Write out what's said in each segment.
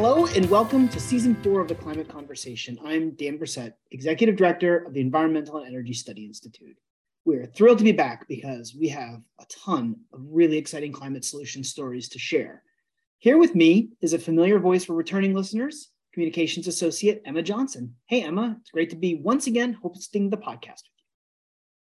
Hello and welcome to season four of the Climate Conversation. I'm Dan Bresette, Executive Director of the Environmental and Energy Study Institute. We're thrilled to be back because we have a ton of really exciting climate solution stories to share. Here with me is a familiar voice for returning listeners, Communications Associate Emma Johnson. Hey, Emma, it's great to be once again hosting the podcast with you.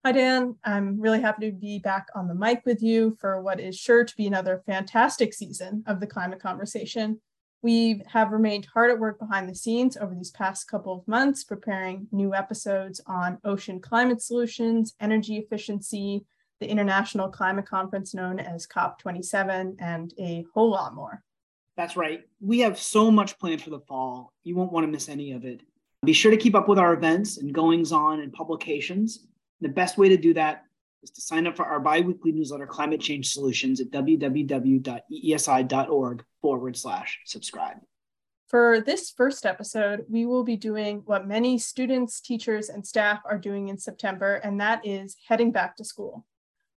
Hi, Dan. I'm really happy to be back on the mic with you for what is sure to be another fantastic season of the climate conversation. We have remained hard at work behind the scenes over these past couple of months, preparing new episodes on ocean climate solutions, energy efficiency, the International Climate Conference known as COP27, and a whole lot more. That's right. We have so much planned for the fall. You won't want to miss any of it. Be sure to keep up with our events and goings on and publications. The best way to do that is to sign up for our biweekly newsletter, Climate Change Solutions, at www.eesi.org forward slash subscribe. For this first episode, we will be doing what many students, teachers, and staff are doing in September, and that is heading back to school.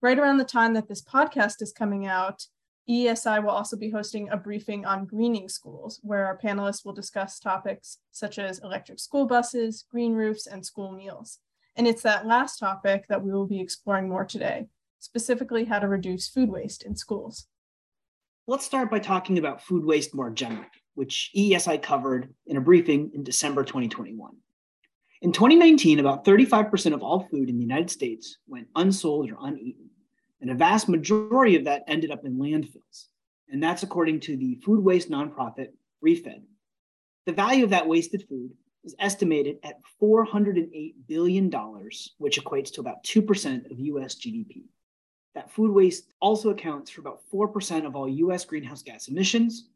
Right around the time that this podcast is coming out, EESI will also be hosting a briefing on greening schools, where our panelists will discuss topics such as electric school buses, green roofs, and school meals. And it's that last topic that we will be exploring more today, specifically how to reduce food waste in schools. Let's start by talking about food waste more generally, which EESI covered in a briefing in December 2021. In 2019, about 35% of all food in the United States went unsold or uneaten, and a vast majority of that ended up in landfills. And that's according to the food waste nonprofit ReFED. The value of that wasted food is estimated at $408 billion, which equates to about 2% of US GDP. That food waste also accounts for about 4% of all US greenhouse gas emissions,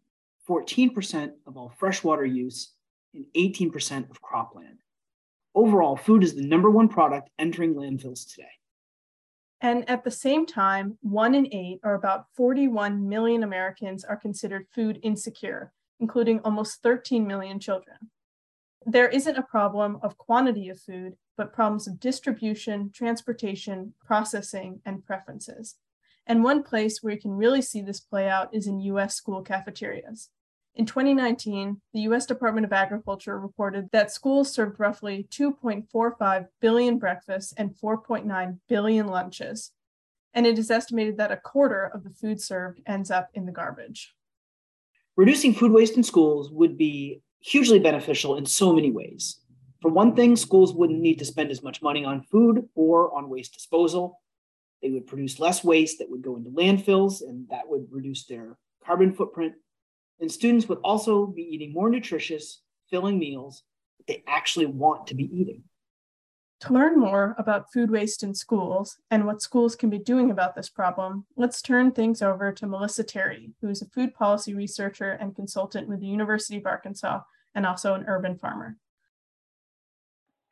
14% of all freshwater use, and 18% of cropland. Overall, food is the number one product entering landfills today. And at the same time, one in eight, or about 41 million Americans, are considered food insecure, including almost 13 million children there isn't a problem of quantity of food, but problems of distribution, transportation, processing, and preferences. And one place where you can really see this play out is in US school cafeterias. In 2019, the US Department of Agriculture reported that schools served roughly 2.45 billion breakfasts and 4.9 billion lunches. And it is estimated that a quarter of the food served ends up in the garbage. Reducing food waste in schools would be hugely beneficial in so many ways. For one thing, schools wouldn't need to spend as much money on food or on waste disposal. They would produce less waste that would go into landfills, and that would reduce their carbon footprint. And students would also be eating more nutritious, filling meals that they actually want to be eating. To learn more about food waste in schools and what schools can be doing about this problem, let's turn things over to Melissa Terry, who is a food policy researcher and consultant with the University of Arkansas and also an urban farmer.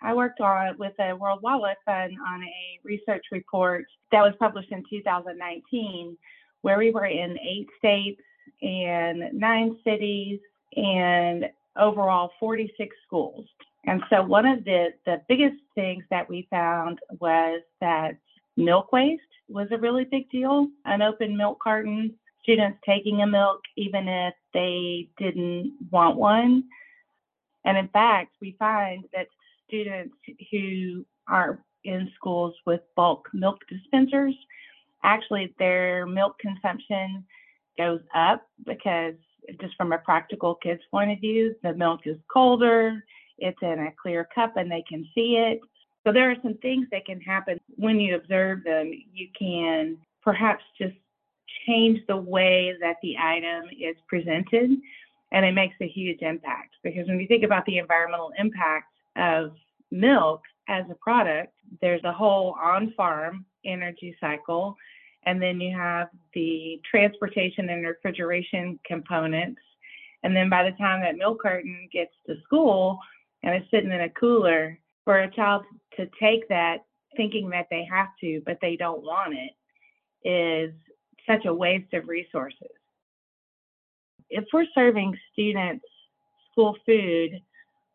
I worked on with the World Wildlife Fund on a research report that was published in 2019, where we were in eight states and nine cities and overall 46 schools. And so one of the, the biggest things that we found was that milk waste was a really big deal. Unopened milk cartons, students taking a milk even if they didn't want one. And in fact, we find that students who are in schools with bulk milk dispensers, actually their milk consumption goes up because just from a practical kid's point of view, the milk is colder, it's in a clear cup and they can see it. So there are some things that can happen when you observe them. You can perhaps just change the way that the item is presented, and it makes a huge impact. Because when you think about the environmental impact of milk as a product, there's a whole on farm energy cycle, and then you have the transportation and refrigeration components. And then by the time that milk carton gets to school, and it's sitting in a cooler for a child to take that thinking that they have to, but they don't want it, is such a waste of resources. If we're serving students school food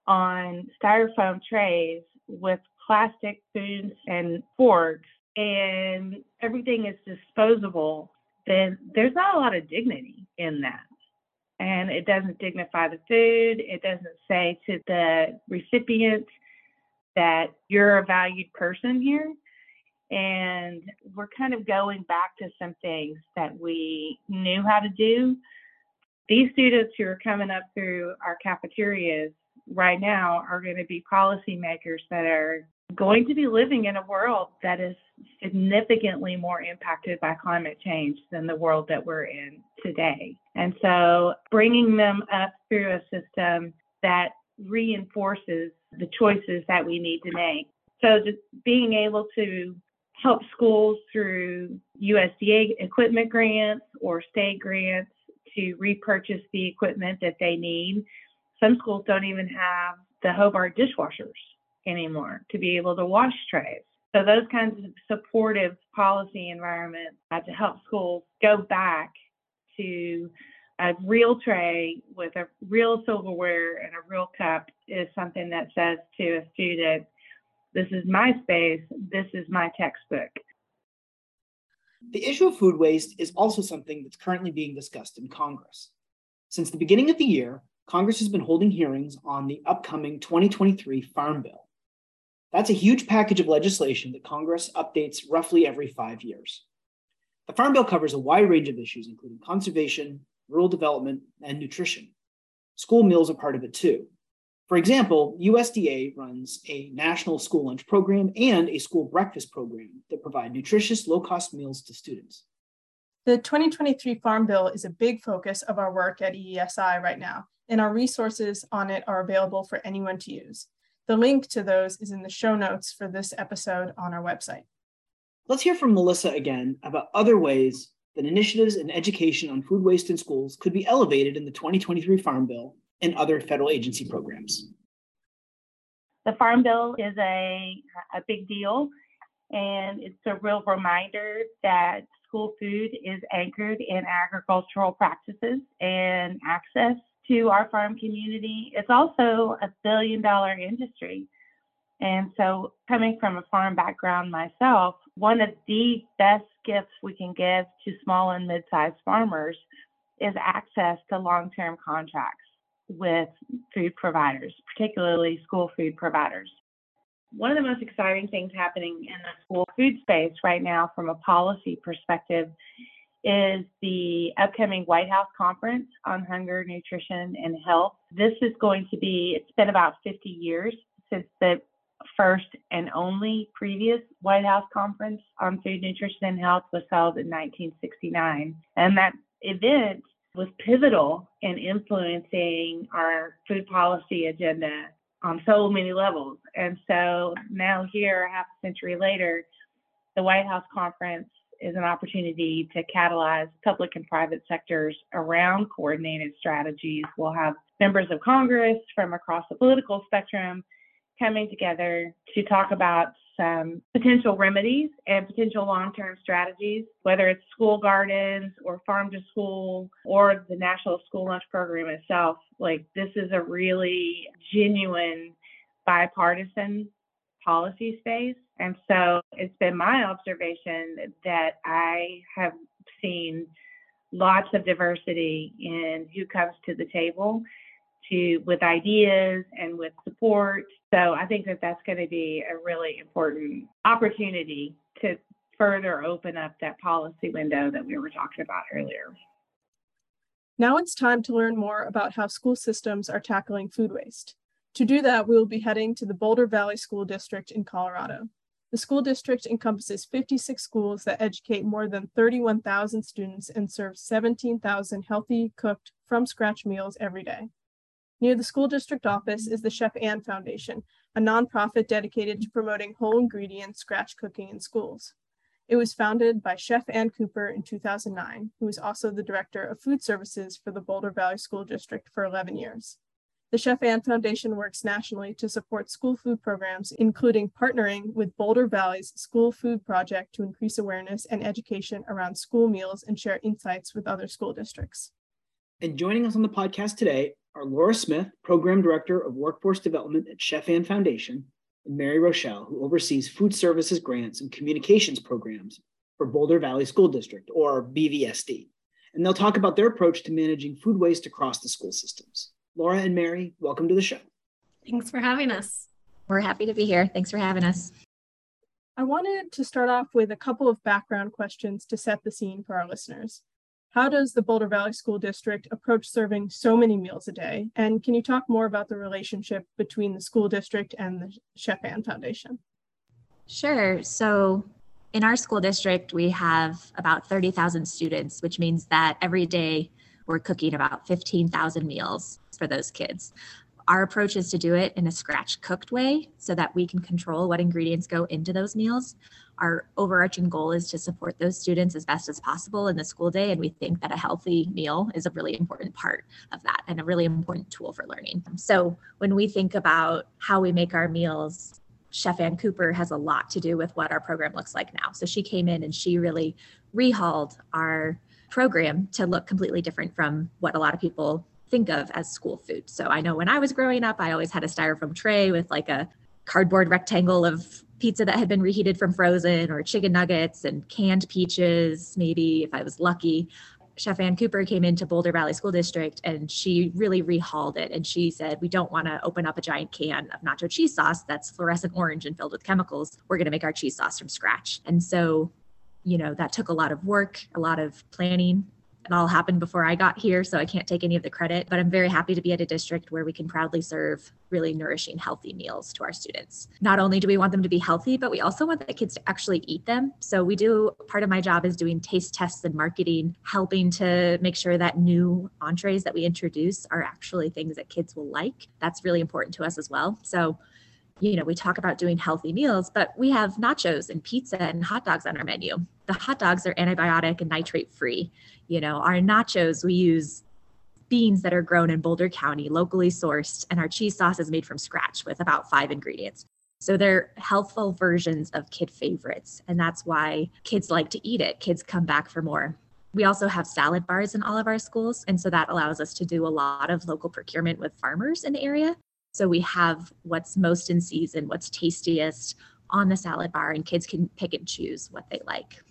on styrofoam trays with plastic spoons and forks and everything is disposable, then there's not a lot of dignity in that. And it doesn't dignify the food. It doesn't say to the recipient that you're a valued person here. And we're kind of going back to some things that we knew how to do. These students who are coming up through our cafeterias right now are going to be policymakers that are going to be living in a world that is significantly more impacted by climate change than the world that we're in today. And so bringing them up through a system that reinforces the choices that we need to make. So just being able to help schools through USDA equipment grants or state grants to repurchase the equipment that they need. Some schools don't even have the Hobart dishwashers anymore to be able to wash trays. So those kinds of supportive policy environments to help schools go back to a real tray with a real silverware and a real cup is something that says to a student, this is my space, this is my textbook. The issue of food waste is also something that's currently being discussed in Congress. Since the beginning of the year, Congress has been holding hearings on the upcoming 2023 Farm Bill. That's a huge package of legislation that Congress updates roughly every five years. The Farm Bill covers a wide range of issues, including conservation, rural development, and nutrition. School meals are part of it too. For example, USDA runs a national school lunch program and a school breakfast program that provide nutritious, low cost meals to students. The 2023 Farm Bill is a big focus of our work at EESI right now, and our resources on it are available for anyone to use. The link to those is in the show notes for this episode on our website. Let's hear from Melissa again about other ways that initiatives in education on food waste in schools could be elevated in the 2023 Farm Bill and other federal agency programs. The Farm Bill is a, a big deal, and it's a real reminder that school food is anchored in agricultural practices and access to our farm community. It's also a billion dollar industry. And so, coming from a farm background myself, one of the best gifts we can give to small and mid sized farmers is access to long term contracts with food providers, particularly school food providers. One of the most exciting things happening in the school food space right now, from a policy perspective, is the upcoming White House Conference on Hunger, Nutrition, and Health. This is going to be, it's been about 50 years since the first and only previous White House Conference on Food, Nutrition, and Health was held in 1969. And that event was pivotal in influencing our food policy agenda on so many levels. And so now, here, half a century later, the White House Conference is an opportunity to catalyze public and private sectors around coordinated strategies. We'll have members of Congress from across the political spectrum coming together to talk about some potential remedies and potential long term strategies, whether it's school gardens or farm to school or the National School Lunch Program itself. Like, this is a really genuine bipartisan policy space. And so it's been my observation that I have seen lots of diversity in who comes to the table to with ideas and with support. So I think that that's going to be a really important opportunity to further open up that policy window that we were talking about earlier. Now it's time to learn more about how school systems are tackling food waste. To do that, we will be heading to the Boulder Valley School District in Colorado. The school district encompasses 56 schools that educate more than 31,000 students and serve 17,000 healthy, cooked, from scratch meals every day. Near the school district office is the Chef Ann Foundation, a nonprofit dedicated to promoting whole ingredient scratch cooking in schools. It was founded by Chef Ann Cooper in 2009, who was also the director of food services for the Boulder Valley School District for 11 years. The Chef Ann Foundation works nationally to support school food programs, including partnering with Boulder Valley's School Food Project to increase awareness and education around school meals and share insights with other school districts. And joining us on the podcast today are Laura Smith, Program Director of Workforce Development at Chef Ann Foundation, and Mary Rochelle, who oversees food services grants and communications programs for Boulder Valley School District, or BVSD. and they'll talk about their approach to managing food waste across the school systems. Laura and Mary, welcome to the show. Thanks for having us. We're happy to be here. Thanks for having us. I wanted to start off with a couple of background questions to set the scene for our listeners. How does the Boulder Valley School District approach serving so many meals a day? And can you talk more about the relationship between the school district and the Chef Ann Foundation? Sure. So, in our school district, we have about 30,000 students, which means that every day we're cooking about 15,000 meals for those kids. Our approach is to do it in a scratch cooked way so that we can control what ingredients go into those meals. Our overarching goal is to support those students as best as possible in the school day. And we think that a healthy meal is a really important part of that and a really important tool for learning. So when we think about how we make our meals, Chef Ann Cooper has a lot to do with what our program looks like now. So she came in and she really rehauled our program to look completely different from what a lot of people think of as school food. So I know when I was growing up, I always had a styrofoam tray with like a cardboard rectangle of pizza that had been reheated from frozen or chicken nuggets and canned peaches, maybe if I was lucky. Chef Ann Cooper came into Boulder Valley School District and she really rehauled it. And she said, We don't want to open up a giant can of nacho cheese sauce that's fluorescent orange and filled with chemicals. We're going to make our cheese sauce from scratch. And so, you know, that took a lot of work, a lot of planning, it all happened before I got here, so I can't take any of the credit. But I'm very happy to be at a district where we can proudly serve really nourishing, healthy meals to our students. Not only do we want them to be healthy, but we also want the kids to actually eat them. So we do part of my job is doing taste tests and marketing, helping to make sure that new entrees that we introduce are actually things that kids will like. That's really important to us as well. So you know, we talk about doing healthy meals, but we have nachos and pizza and hot dogs on our menu. The hot dogs are antibiotic and nitrate free. You know, our nachos, we use beans that are grown in Boulder County, locally sourced, and our cheese sauce is made from scratch with about five ingredients. So they're healthful versions of kid favorites. And that's why kids like to eat it. Kids come back for more. We also have salad bars in all of our schools. And so that allows us to do a lot of local procurement with farmers in the area. So we have what's most in season, what's tastiest on the salad bar, and kids can pick and choose what they like.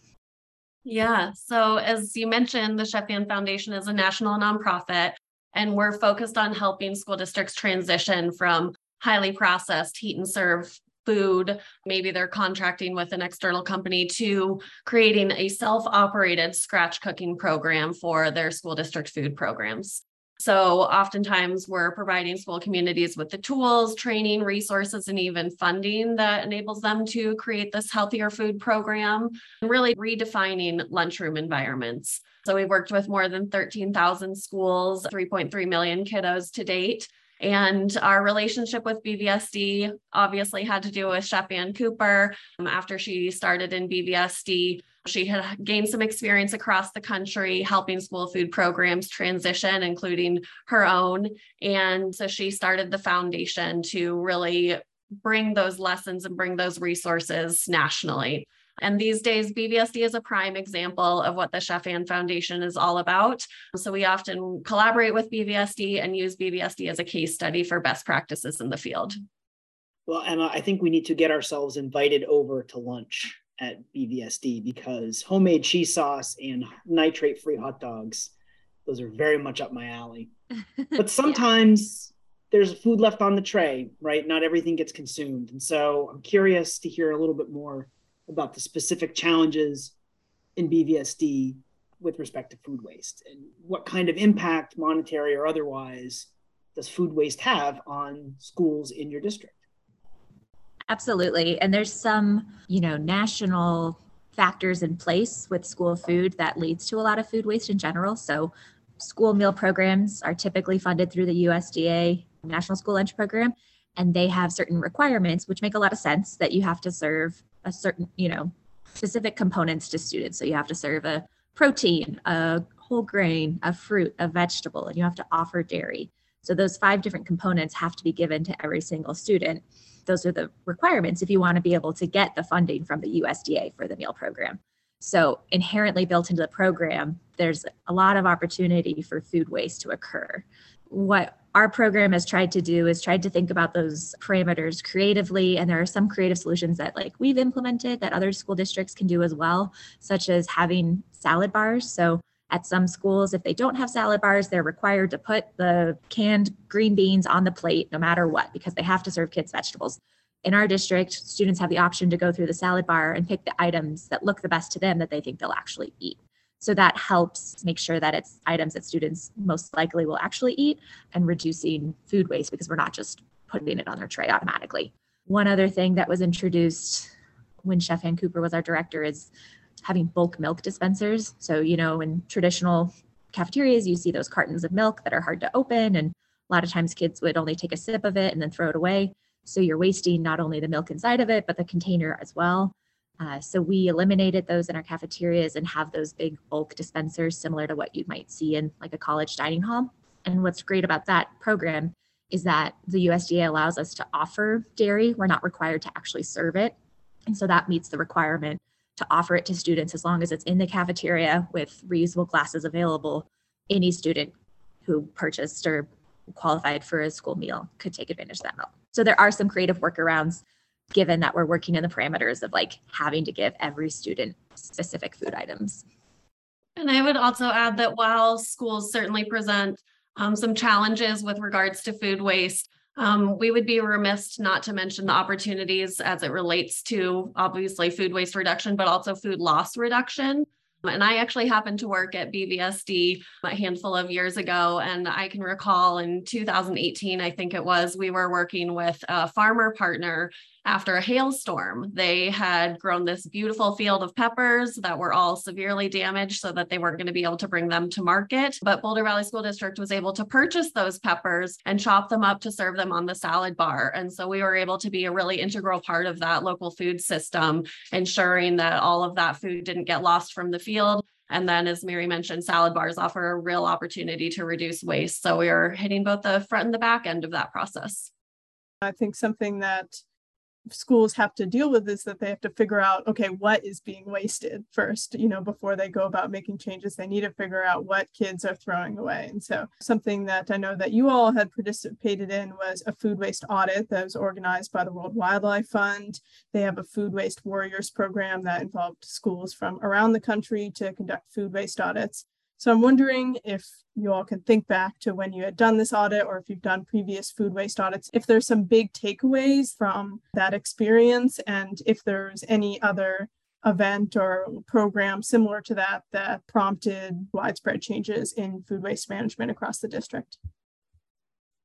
Yeah. So, as you mentioned, the Chef Foundation is a national nonprofit, and we're focused on helping school districts transition from highly processed heat and serve food. Maybe they're contracting with an external company to creating a self operated scratch cooking program for their school district food programs. So, oftentimes, we're providing school communities with the tools, training, resources, and even funding that enables them to create this healthier food program and really redefining lunchroom environments. So, we've worked with more than 13,000 schools, 3.3 million kiddos to date. And our relationship with BVSD obviously had to do with Chef Ann Cooper. Um, after she started in BVSD, she had gained some experience across the country helping school food programs transition, including her own. And so she started the foundation to really bring those lessons and bring those resources nationally. And these days, BVSD is a prime example of what the Chef Ann Foundation is all about. So we often collaborate with BVSD and use BVSD as a case study for best practices in the field. Well, Emma, I think we need to get ourselves invited over to lunch at BVSD because homemade cheese sauce and nitrate free hot dogs, those are very much up my alley. But sometimes yeah. there's food left on the tray, right? Not everything gets consumed. And so I'm curious to hear a little bit more about the specific challenges in BVSD with respect to food waste and what kind of impact, monetary or otherwise, does food waste have on schools in your district? Absolutely. And there's some, you know, national factors in place with school food that leads to a lot of food waste in general. So school meal programs are typically funded through the USDA National School Lunch Program and they have certain requirements which make a lot of sense that you have to serve a certain, you know, specific components to students. So you have to serve a protein, a whole grain, a fruit, a vegetable, and you have to offer dairy. So those five different components have to be given to every single student those are the requirements if you want to be able to get the funding from the USDA for the meal program. So, inherently built into the program, there's a lot of opportunity for food waste to occur. What our program has tried to do is tried to think about those parameters creatively and there are some creative solutions that like we've implemented that other school districts can do as well such as having salad bars so At some schools, if they don't have salad bars, they're required to put the canned green beans on the plate no matter what because they have to serve kids vegetables. In our district, students have the option to go through the salad bar and pick the items that look the best to them that they think they'll actually eat. So that helps make sure that it's items that students most likely will actually eat and reducing food waste because we're not just putting it on their tray automatically. One other thing that was introduced when Chef Ann Cooper was our director is having bulk milk dispensers. So, you know, in traditional cafeterias, you see those cartons of milk that are hard to open. And a lot of times kids would only take a sip of it and then throw it away. So you're wasting not only the milk inside of it, but the container as well. Uh, so we eliminated those in our cafeterias and have those big bulk dispensers similar to what you might see in like a college dining hall. And what's great about that program is that the USDA allows us to offer dairy. We're not required to actually serve it. And so that meets the requirement to offer it to students as long as it's in the cafeteria with reusable glasses available. Any student who purchased or qualified for a school meal could take advantage of that milk. So there are some creative workarounds given that we're working in the parameters of like having to give every student specific food items. And I would also add that while schools certainly present um, some challenges with regards to food waste, um, we would be remiss not to mention the opportunities as it relates to obviously food waste reduction, but also food loss reduction. And I actually happened to work at BVSD a handful of years ago. And I can recall in 2018, I think it was, we were working with a farmer partner after a hailstorm. They had grown this beautiful field of peppers that were all severely damaged so that they weren't going to be able to bring them to market. But Boulder Valley School District was able to purchase those peppers and chop them up to serve them on the salad bar. And so we were able to be a really integral part of that local food system, ensuring that all of that food didn't get lost from the field. And then, as Mary mentioned, salad bars offer a real opportunity to reduce waste. So we are hitting both the front and the back end of that process. I think something that schools have to deal with is that they have to figure out okay what is being wasted first you know before they go about making changes. They need to figure out what kids are throwing away. And so something that i know that you all had participated in was a food waste audit that was organized by the world wildlife fund. They have a food waste warriors program that involved schools from around the country to conduct food waste audits so I'm wondering if you all can think back to when you had done this audit or if you've done previous food waste audits, if there's some big takeaways from that experience and if there's any other event or program similar to that that prompted widespread changes in food waste management across the district.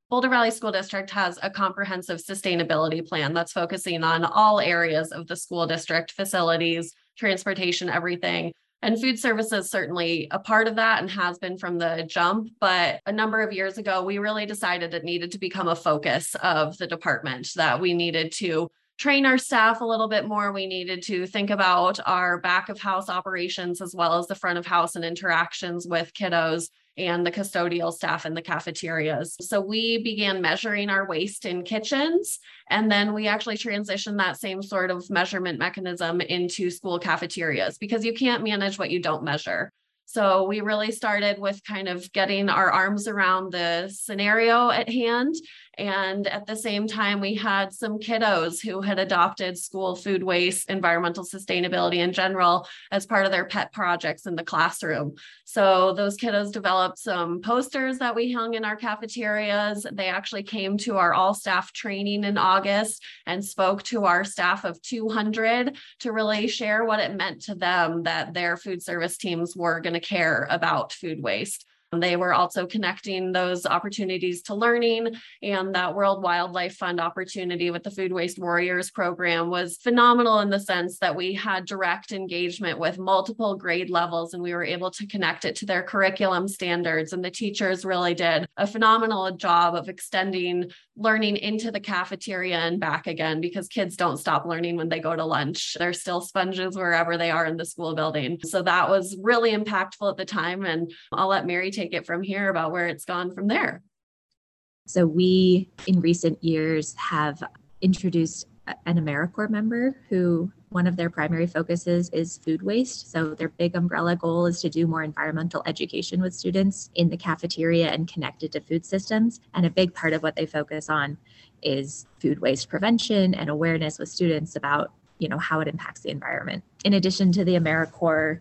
Boulder Valley School District has a comprehensive sustainability plan that's focusing on all areas of the school district facilities, transportation, everything. And food services certainly a part of that and has been from the jump. But a number of years ago, we really decided it needed to become a focus of the department, that we needed to train our staff a little bit more. We needed to think about our back of house operations as well as the front of house and interactions with kiddos and the custodial staff in the cafeterias. So we began measuring our waste in kitchens. And then we actually transitioned that same sort of measurement mechanism into school cafeterias because you can't manage what you don't measure. So we really started with kind of getting our arms around the scenario at hand and at the same time, we had some kiddos who had adopted school food waste, environmental sustainability in general as part of their pet projects in the classroom. So those kiddos developed some posters that we hung in our cafeterias. They actually came to our all staff training in August and spoke to our staff of 200 to really share what it meant to them that their food service teams were going to care about food waste. They were also connecting those opportunities to learning, and that World Wildlife Fund opportunity with the Food Waste Warriors program was phenomenal in the sense that we had direct engagement with multiple grade levels and we were able to connect it to their curriculum standards. And the teachers really did a phenomenal job of extending learning into the cafeteria and back again because kids don't stop learning when they go to lunch. They're still sponges wherever they are in the school building. So that was really impactful at the time. And I'll let Mary take it from here about where it's gone from there. So we, in recent years, have introduced an AmeriCorps member who one of their primary focuses is food waste. So their big umbrella goal is to do more environmental education with students in the cafeteria and connected to food systems. And a big part of what they focus on is food waste prevention and awareness with students about, you know, how it impacts the environment. In addition to the AmeriCorps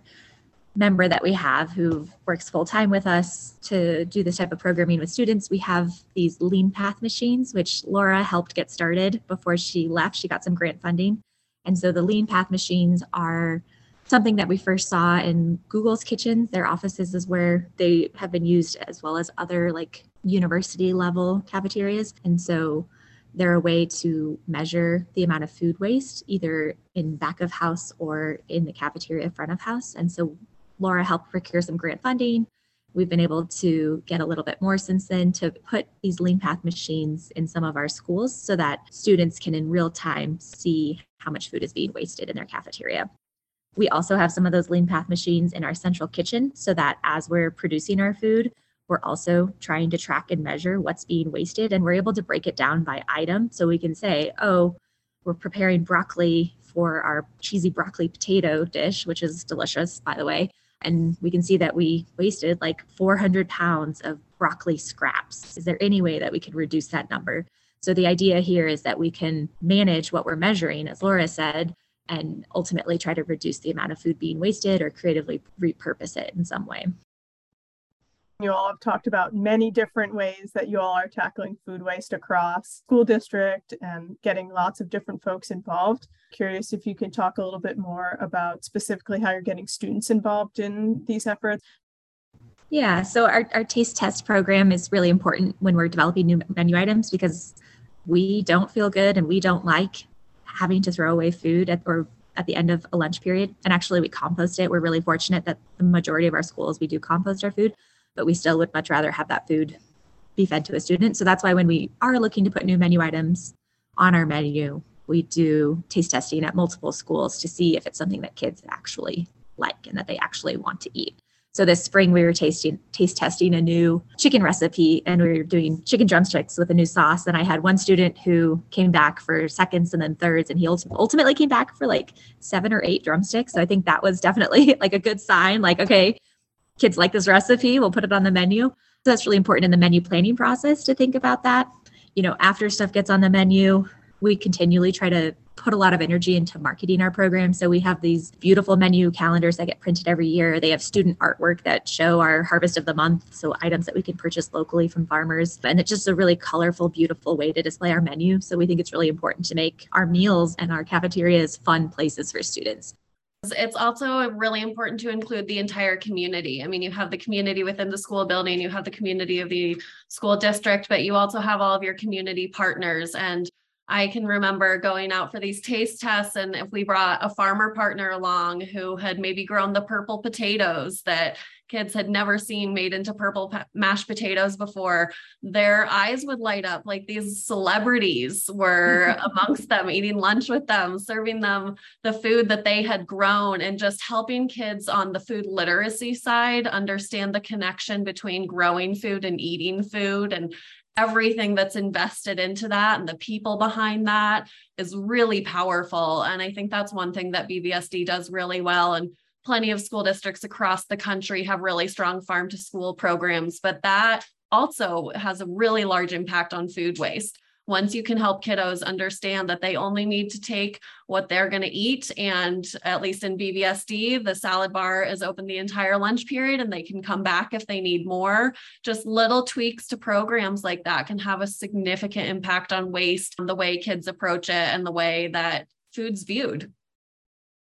member that we have who works full time with us to do this type of programming with students, we have these Leanpath machines, which Laura helped get started before she left. She got some grant funding. And so the Leanpath machines are something that we first saw in Google's kitchens. Their offices is where they have been used as well as other like university level cafeterias. And so they're a way to measure the amount of food waste either in back of house or in the cafeteria front of house. And so Laura helped procure some grant funding. We've been able to get a little bit more since then to put these Leanpath machines in some of our schools so that students can in real time see how much food is being wasted in their cafeteria. We also have some of those Leanpath machines in our central kitchen so that as we're producing our food, we're also trying to track and measure what's being wasted and we're able to break it down by item so we can say, oh, we're preparing broccoli for our cheesy broccoli potato dish, which is delicious, by the way. And we can see that we wasted like 400 pounds of broccoli scraps. Is there any way that we could reduce that number? So the idea here is that we can manage what we're measuring, as Laura said, and ultimately try to reduce the amount of food being wasted or creatively repurpose it in some way. You all have talked about many different ways that you all are tackling food waste across school district and getting lots of different folks involved. Curious if you can talk a little bit more about specifically how you're getting students involved in these efforts. Yeah, so our, our taste test program is really important when we're developing new menu items because we don't feel good and we don't like having to throw away food at, or at the end of a lunch period. And actually, we compost it. We're really fortunate that the majority of our schools, we do compost our food but we still would much rather have that food be fed to a student. So that's why when we are looking to put new menu items on our menu, we do taste testing at multiple schools to see if it's something that kids actually like and that they actually want to eat. So this spring we were tasting taste testing a new chicken recipe and we were doing chicken drumsticks with a new sauce. And I had one student who came back for seconds and then thirds, and he ultimately came back for like seven or eight drumsticks. So I think that was definitely like a good sign. Like, okay, kids like this recipe, we'll put it on the menu. So that's really important in the menu planning process to think about that. You know, after stuff gets on the menu, we continually try to put a lot of energy into marketing our program. So we have these beautiful menu calendars that get printed every year. They have student artwork that show our harvest of the month, so items that we can purchase locally from farmers. And it's just a really colorful, beautiful way to display our menu. So we think it's really important to make our meals and our cafeterias fun places for students. It's also really important to include the entire community. I mean, you have the community within the school building, you have the community of the school district, but you also have all of your community partners. And I can remember going out for these taste tests, and if we brought a farmer partner along who had maybe grown the purple potatoes that kids had never seen made into purple mashed potatoes before, their eyes would light up like these celebrities were amongst them, eating lunch with them, serving them the food that they had grown, and just helping kids on the food literacy side understand the connection between growing food and eating food and everything that's invested into that and the people behind that is really powerful. And I think that's one thing that BVSD does really well. And plenty of school districts across the country have really strong farm to school programs, but that also has a really large impact on food waste. Once you can help kiddos understand that they only need to take what they're going to eat, and at least in BVSD, the salad bar is open the entire lunch period and they can come back if they need more. Just little tweaks to programs like that can have a significant impact on waste, the way kids approach it, and the way that food's viewed.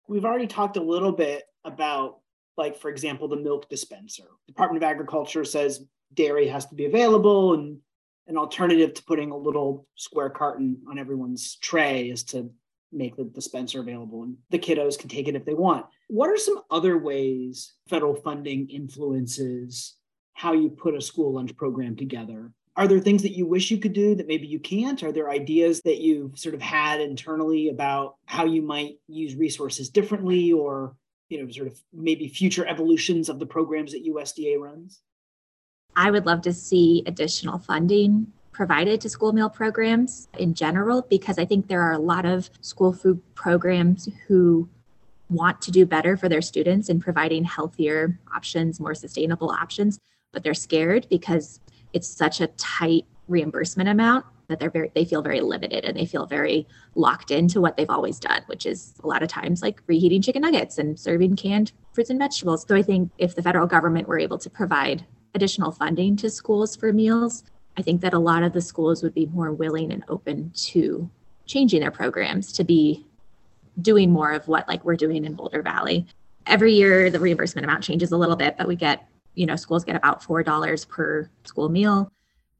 We've already talked a little bit about like for example the milk dispenser. Department of agriculture says dairy has to be available and an alternative to putting a little square carton on everyone's tray is to make the dispenser available and the kiddos can take it if they want. What are some other ways federal funding influences how you put a school lunch program together? Are there things that you wish you could do that maybe you can't? Are there ideas that you've sort of had internally about how you might use resources differently or you know, sort of maybe future evolutions of the programs that USDA runs? I would love to see additional funding provided to school meal programs in general because I think there are a lot of school food programs who want to do better for their students in providing healthier options, more sustainable options, but they're scared because it's such a tight reimbursement amount that they're very they feel very limited and they feel very locked into what they've always done which is a lot of times like reheating chicken nuggets and serving canned fruits and vegetables. So i think if the federal government were able to provide additional funding to schools for meals i think that a lot of the schools would be more willing and open to changing their programs to be doing more of what like we're doing in boulder valley. Every year the reimbursement amount changes a little bit but we get you know schools get about four dollars per school meal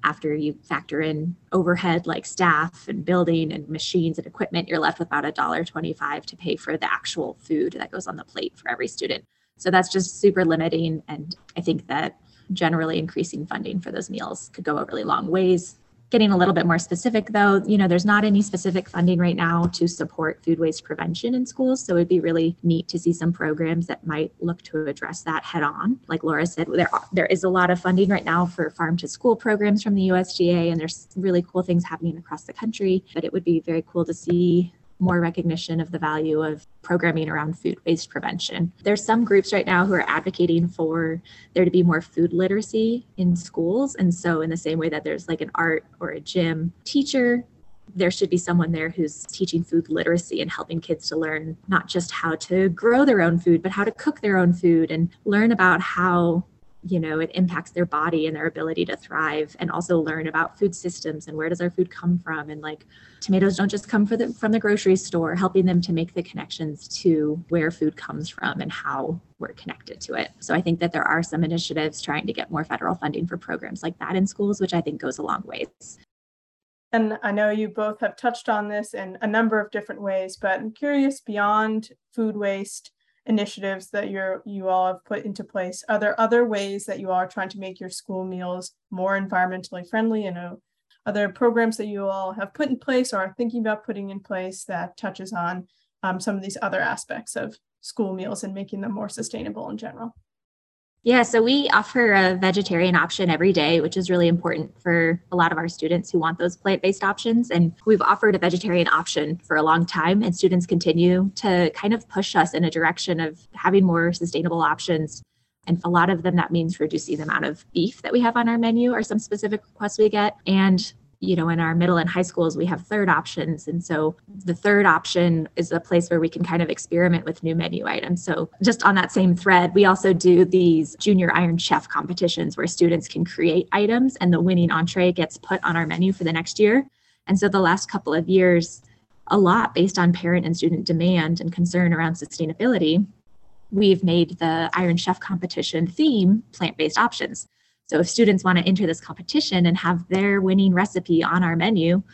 after you factor in overhead like staff and building and machines and equipment, you're left with about a dollar twenty-five to pay for the actual food that goes on the plate for every student. So that's just super limiting. And I think that generally increasing funding for those meals could go a really long ways Getting a little bit more specific though, you know, there's not any specific funding right now to support food waste prevention in schools. So it'd be really neat to see some programs that might look to address that head on. Like Laura said, there, there is a lot of funding right now for farm to school programs from the USDA, and there's really cool things happening across the country. But it would be very cool to see more recognition of the value of programming around food waste prevention. There's some groups right now who are advocating for there to be more food literacy in schools. And so, in the same way that there's like an art or a gym teacher, there should be someone there who's teaching food literacy and helping kids to learn not just how to grow their own food, but how to cook their own food and learn about how you know it impacts their body and their ability to thrive and also learn about food systems and where does our food come from. And like tomatoes don't just come the, from the grocery store helping them to make the connections to where food comes from and how we're connected to it. So i think that there are some initiatives trying to get more federal funding for programs like that in schools which i think goes a long ways. And I know you both have touched on this in a number of different ways, but I'm curious beyond food waste initiatives that you're you all have put into place? Are there other ways that you are trying to make your school meals more environmentally friendly? And uh, other programs that you all have put in place or are thinking about putting in place that touches on um, some of these other aspects of school meals and making them more sustainable in general yeah, so we offer a vegetarian option every day, which is really important for a lot of our students who want those plant based options. And we've offered a vegetarian option for a long time, and students continue to kind of push us in a direction of having more sustainable options. And a lot of them, that means reducing the amount of beef that we have on our menu or some specific requests we get, and you know, in our middle and high schools, we have third options. And so the third option is a place where we can kind of experiment with new menu items. So, just on that same thread, we also do these junior Iron Chef competitions where students can create items and the winning entree gets put on our menu for the next year. And so, the last couple of years, a lot based on parent and student demand and concern around sustainability, we've made the Iron Chef competition theme plant based options. So if students want to enter this competition and have their winning recipe on our menu,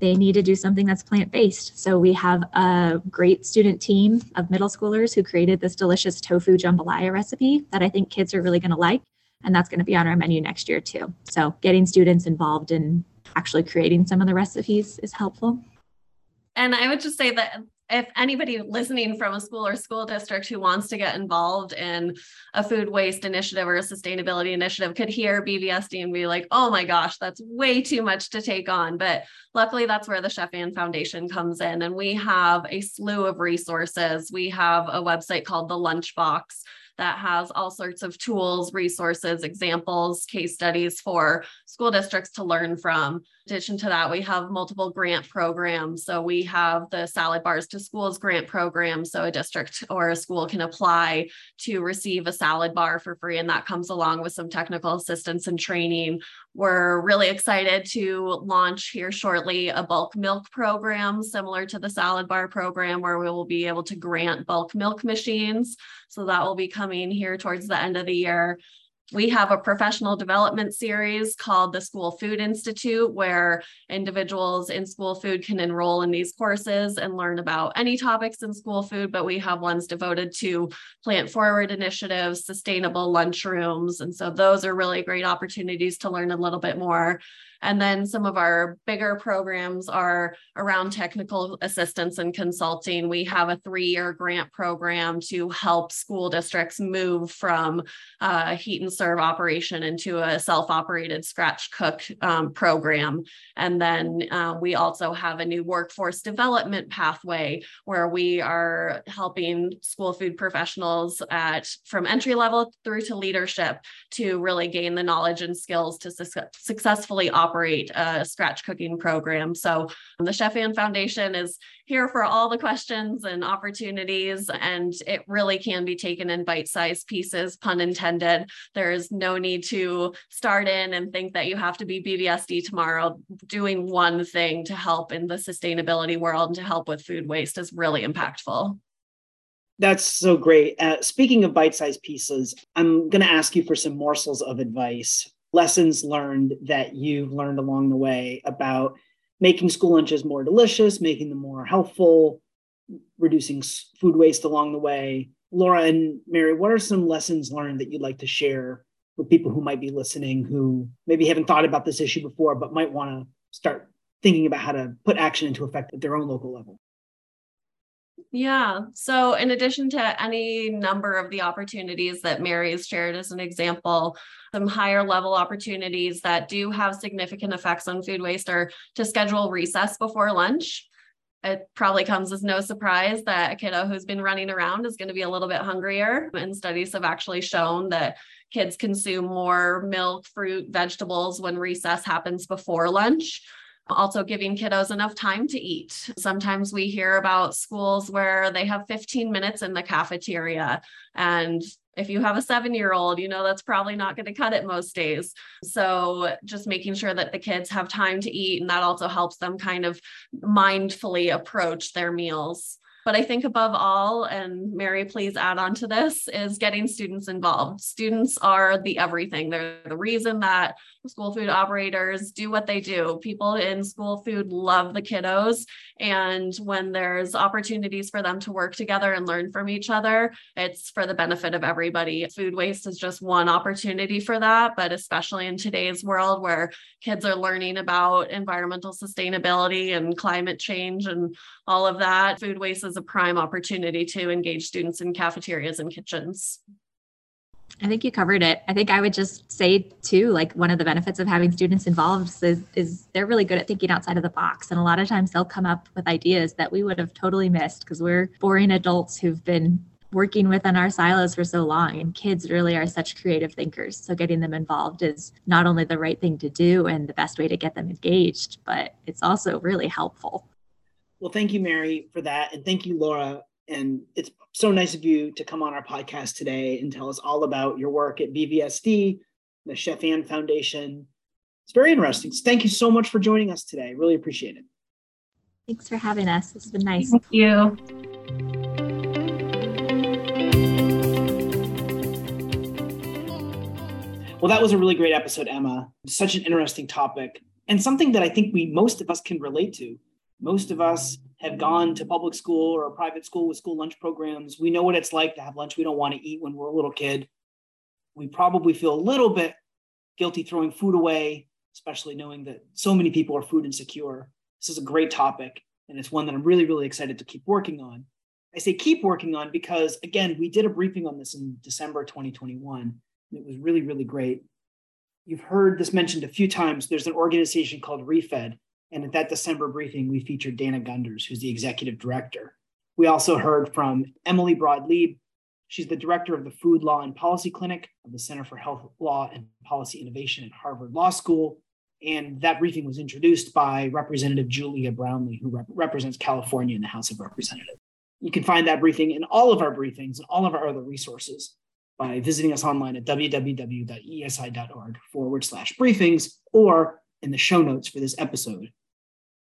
they need to do something that's plant based. So we have a great student team of middle schoolers who created this delicious tofu jambalaya recipe that I think kids are really going to like. And that's going to be on our menu next year too. So getting students involved in actually creating some of the recipes is helpful. And I would just say that if anybody listening from a school or school district who wants to get involved in a food waste initiative or a sustainability initiative could hear BVSD and be like, oh my gosh, that's way too much to take on. But luckily, that's where the Chef Ann Foundation comes in. And we have a slew of resources. We have a website called The Lunchbox that has all sorts of tools, resources, examples, case studies for school districts to learn from. In addition to that, we have multiple grant programs. So we have the Salad Bars to Schools grant program. So a district or a school can apply to receive a salad bar for free, and that comes along with some technical assistance and training. We're really excited to launch here shortly a bulk milk program similar to the salad bar program, where we will be able to grant bulk milk machines. So that will be coming here towards the end of the year we have a professional development series called the School Food Institute, where individuals in school food can enroll in these courses and learn about any topics in school food. But we have ones devoted to plant forward initiatives, sustainable lunchrooms. And so those are really great opportunities to learn a little bit more and then some of our bigger programs are around technical assistance and consulting. We have a three year grant program to help school districts move from uh, heat and serve operation into a self operated scratch cook um, program. And then uh, we also have a new workforce development pathway where we are helping school food professionals at from entry level through to leadership to really gain the knowledge and skills to su- successfully operate a scratch cooking program. So um, the Chef Ann Foundation is here for all the questions and opportunities, and it really can be taken in bite sized pieces, pun intended. There's no need to start in and think that you have to be BVSD tomorrow. Doing one thing to help in the sustainability world and to help with food waste is really impactful. That's so great. Uh, speaking of bite sized pieces, I'm going to ask you for some morsels of advice, lessons learned that you've learned along the way about making school lunches more delicious, making them more helpful, reducing food waste along the way. Laura and Mary, what are some lessons learned that you'd like to share with people who might be listening who maybe haven't thought about this issue before, but might want to start thinking about how to put action into effect at their own local level? Yeah. So, in addition to any number of the opportunities that Mary has shared as an example, some higher level opportunities that do have significant effects on food waste are to schedule recess before lunch. It probably comes as no surprise that a kiddo who's been running around is going to be a little bit hungrier. And studies have actually shown that kids consume more milk, fruit, vegetables when recess happens before lunch also giving kiddos enough time to eat. Sometimes we hear about schools where they have 15 minutes in the cafeteria and if you have a seven year old, you know that's probably not going to cut it most days. So, just making sure that the kids have time to eat, and that also helps them kind of mindfully approach their meals. But I think above all, and Mary, please add on to this, is getting students involved. Students are the everything. They're the reason that school food operators do what they do. People in school food love the kiddos. And when there's opportunities for them to work together and learn from each other, it's for the benefit of everybody. Food waste is just one opportunity for that. But especially in today's world where kids are learning about environmental sustainability and climate change and all of that, food waste is a prime opportunity to engage students in cafeterias and kitchens. I think you covered it. I think I would just say too, like one of the benefits of having students involved is, is they're really good at thinking outside of the box. And a lot of times they'll come up with ideas that we would have totally missed because we're boring adults who've been working within our silos for so long. And kids really are such creative thinkers. So getting them involved is not only the right thing to do and the best way to get them engaged, but it's also really helpful. Well, thank you, Mary, for that. And thank you, Laura. And it's so nice of you to come on our podcast today and tell us all about your work at BVSD, the Chef Ann Foundation. It's very interesting. So thank you so much for joining us today. Really appreciate it. Thanks for having us. It's been nice. Thank you. Well, that was a really great episode, Emma. Such an interesting topic and something that I think we most of us can relate to. Most of us have gone to public school or private school with school lunch programs. We know what it's like to have lunch we don't want to eat when we're a little kid. We probably feel a little bit guilty throwing food away, especially knowing that so many people are food insecure. This is a great topic, and it's one that I'm really, really excited to keep working on. I say keep working on because, again, we did a briefing on this in December 2021. And it was really, really great. You've heard this mentioned a few times. There's an organization called ReFed, and at that December briefing, we featured Dana Gunders, who's the executive director. We also heard from Emily Broad Leib. She's the director of the Food Law and Policy Clinic of the Center for Health Law and Policy Innovation at Harvard Law School. And that briefing was introduced by Representative Julia Brownley, who rep- represents California in the House of Representatives. You can find that briefing in all of our briefings and all of our other resources by visiting us online at www.eesi.org forward slash briefings or in the show notes for this episode.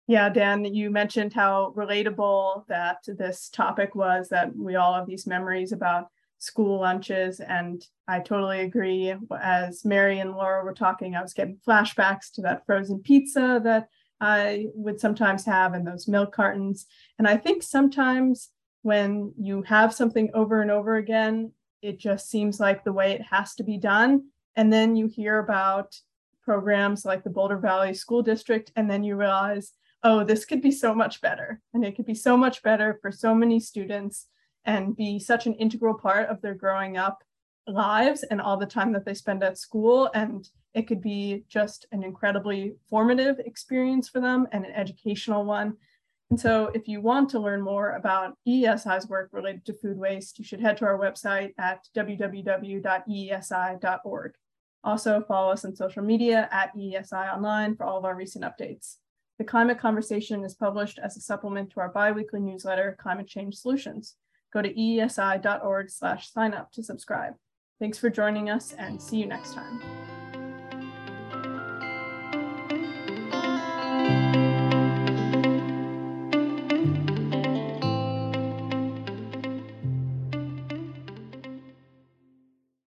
Yeah, Dan, you mentioned how relatable that this topic was, that we all have these memories about school lunches. And I totally agree. As Mary and Laura were talking, I was getting flashbacks to that frozen pizza that I would sometimes have in those milk cartons. And I think sometimes when you have something over and over again, it just seems like the way it has to be done. And then you hear about programs like the Boulder Valley School District, and then you realize oh, this could be so much better. And it could be so much better for so many students and be such an integral part of their growing up. lives and all the time that they spend at school. And it could be just an incredibly formative experience for them and an educational one. And so, if you want to learn more about EESI's work related to food waste, you should head to our website at www.eesi.org. Also, follow us on social media at EESI Online for all of our recent updates. The Climate Conversation is published as a supplement to our biweekly newsletter, Climate Change Solutions. Go to eesi.org slash sign up to subscribe. Thanks for joining us and see you next time.